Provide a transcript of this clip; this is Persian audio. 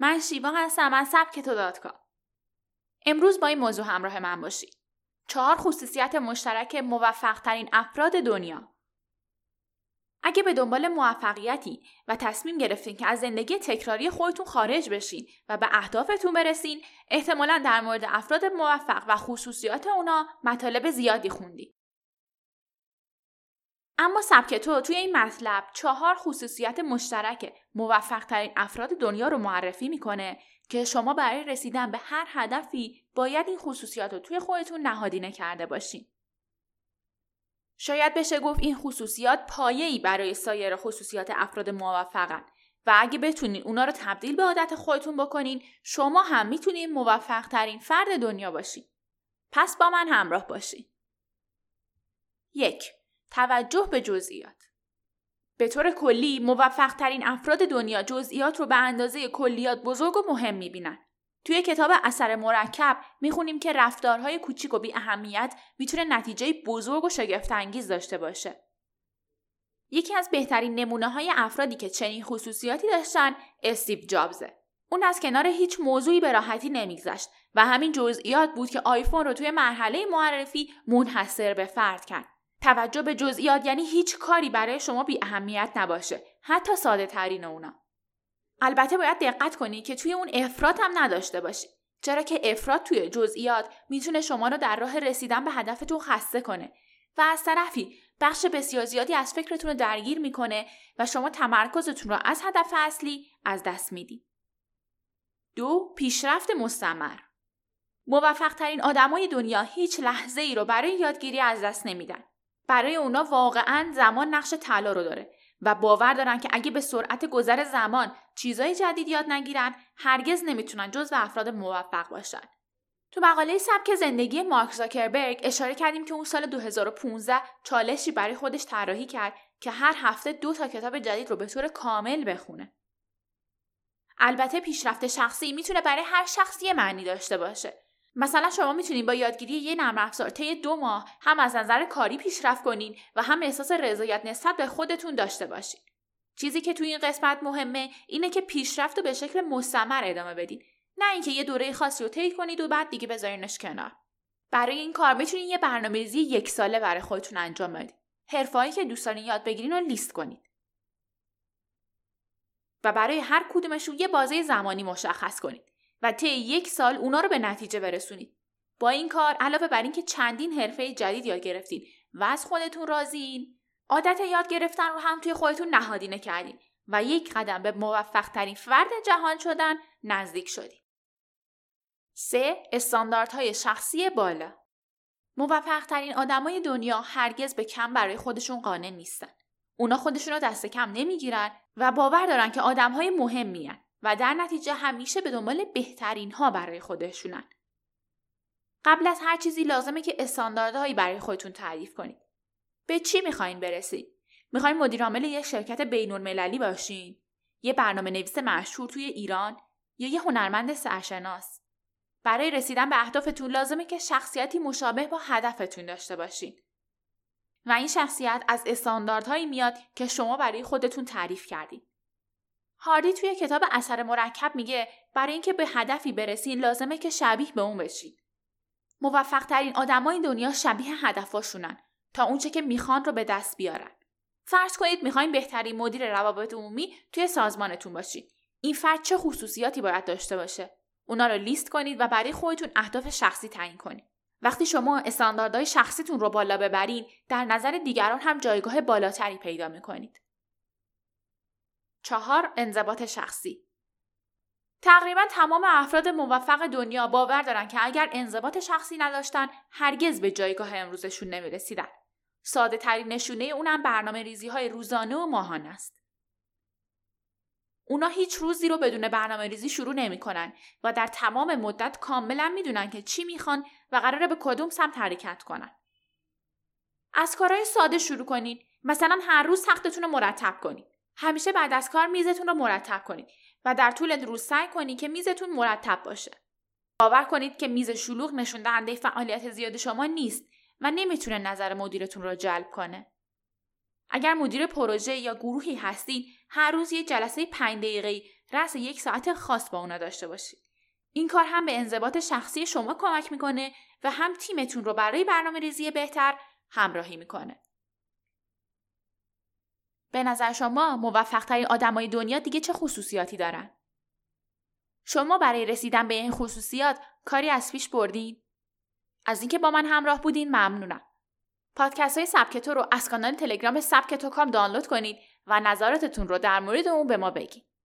من شیوا هستم از سبک تو دات امروز با این موضوع همراه من باشید. چهار خصوصیت مشترک موفق ترین افراد دنیا. اگه به دنبال موفقیتی و تصمیم گرفتین که از زندگی تکراری خودتون خارج بشین و به اهدافتون برسین، احتمالا در مورد افراد موفق و خصوصیات اونا مطالب زیادی خوندی. اما سبک تو توی این مطلب چهار خصوصیت مشترک موفق ترین افراد دنیا رو معرفی می‌کنه که شما برای رسیدن به هر هدفی باید این خصوصیات رو توی خودتون نهادینه کرده باشین. شاید بشه گفت این خصوصیات پایه‌ای برای سایر خصوصیات افراد موفقن و اگه بتونین اونا رو تبدیل به عادت خودتون بکنین شما هم می‌تونین موفق ترین فرد دنیا باشین. پس با من همراه باشین. یک توجه به جزئیات به طور کلی موفق ترین افراد دنیا جزئیات رو به اندازه کلیات بزرگ و مهم می‌بینن. توی کتاب اثر مرکب می‌خونیم که رفتارهای کوچیک و بی اهمیت می‌تونه نتیجه بزرگ و شگفتانگیز داشته باشه. یکی از بهترین نمونه های افرادی که چنین خصوصیاتی داشتن استیو جابزه. اون از کنار هیچ موضوعی به راحتی نمیگذشت و همین جزئیات بود که آیفون رو توی مرحله معرفی منحصر به فرد کرد. توجه به جزئیات یعنی هیچ کاری برای شما بی اهمیت نباشه. حتی ساده ترین اونا. البته باید دقت کنی که توی اون افراد هم نداشته باشی. چرا که افراد توی جزئیات می‌تونه شما رو در راه رسیدن به هدفتون خسته کنه. و از طرفی بخش بسیار زیادی از فکرتون رو درگیر می‌کنه و شما تمرکزتون رو از هدف اصلی از دست میدی. دو پیشرفت مستمر. موفق ترین آدمای دنیا هیچ لحظه ای رو برای یادگیری از دست نمیدن. برای اونا واقعا زمان نقش طلا رو داره و باور دارن که اگه به سرعت گذر زمان چیزای جدید یاد نگیرن هرگز نمی‌تونن جز به افراد موفق باشن. تو مقاله سبک زندگی مارک زاکربرگ اشاره کردیم که اون سال 2015 چالشی برای خودش طراحی کرد که هر هفته دو تا کتاب جدید رو به طور کامل بخونه. البته پیشرفت شخصی می‌تونه برای هر شخصی معنی داشته باشه مثلا شما می‌تونید با یادگیری یه نرم افزار طی دو ماه هم از نظر کاری پیشرفت کنین و هم احساس رضایت نسبت به خودتون داشته باشین. چیزی که توی این قسمت مهمه اینه که پیشرفت رو به شکل مستمر ادامه بدین. نه اینکه یه دوره خاصی رو طی کنید و بعد دیگه بذارینش کنار. برای این کار می‌تونید یه برنامه‌ریزی یک ساله برای خودتون انجام بدید حرفهایی که دوست دارین یاد بگیرین رو لیست کنید و برای هر کدومشون یه بازه زمانی مشخص کنید و طی یک سال اونا رو به نتیجه برسونید. با این کار علاوه بر اینکه چندین حرفه جدید یاد گرفتین و از خودتون راضیین، عادت یاد گرفتن رو هم توی خودتون نهادینه کردین و یک قدم به موفق ترین فرد جهان شدن نزدیک شدین. 3. استانداردهای شخصی بالا موفق ترین آدمای دنیا هرگز به کم برای خودشون قانع نیستن. اونا خودشون رو دست کم نمی‌گیرن و باور دارن که آدمهای مهمی و در نتیجه همیشه به دنبال بهترین ها برای خودشونن. قبل از هر چیزی لازمه که استانداردهایی برای خودتون تعریف کنید. به چی می‌خواین برسید؟ می‌خواین مدیر عامل یک شرکت بین المللی باشین؟ یه برنامه نویس مشهور توی ایران یا یه هنرمند سرشناس؟ برای رسیدن به اهدافتون لازمه که شخصیتی مشابه با هدفتون داشته باشین. و این شخصیت از استانداردهایی میاد که شما برای خودتون تعریف کردید. هاردی توی کتاب اثر مرکب میگه برای اینکه به هدفی برسین لازمه که شبیه به اون بشید. موفق ترین آدمای دنیا شبیه هدفاشونن تا اونچه که می‌خوان رو به دست بیارن. فرض کنید می‌خواین بهترین مدیر روابط عمومی توی سازمانتون باشید. این فرد چه خصوصیاتی باید داشته باشه؟ اونا رو لیست کنید و برای خودتون اهداف شخصی تعیین کنید. وقتی شما استانداردهای شخصیتون رو بالا ببرین، در نظر دیگران هم جایگاه بالاتری پیدا می‌کنید. چهار انضباط شخصی تقریبا تمام افراد موفق دنیا باور دارن که اگر انضباط شخصی نداشتن هرگز به جایگاه امروزشون نمی‌رسیدن. ساده ترین نشونه اونم برنامه ریزی های روزانه و ماهانه است. اونا هیچ روزی رو بدون برنامه ریزی شروع نمی‌کنن و در تمام مدت کاملا می‌دونن که چی می‌خوان و قراره به کدوم سمت حرکت کنن. از کارهای ساده شروع کنید. مثلا هر روز تختتون رو مرتب کنید. همیشه بعد از کار میزتون رو مرتب کنید و در طول روز سعی کنید که میزتون مرتب باشه. باور کنید که میز شلوغ نشون دهنده فعالیت زیاد شما نیست و نمی‌تونه نظر مدیرتون رو جلب کنه. اگر مدیر پروژه یا گروهی هستید، هر روز یک جلسه 5 دقیقه‌ای رأس یک ساعت خاص با اونا داشته باشید. این کار هم به انضباط شخصی شما کمک می‌کنه و هم تیمتون رو برای برنامه ریزی بهتر همراهی می‌کنه. به نظر شما موفق ترین آدمای دنیا دیگه چه خصوصیاتی دارن؟ شما برای رسیدن به این خصوصیات کاری از پیش بردین؟ از اینکه با من همراه بودین ممنونم. پادکست های سبکتو رو از کانال تلگرام سبکتو کام دانلود کنید و نظراتتون رو در مورد اون به ما بگید.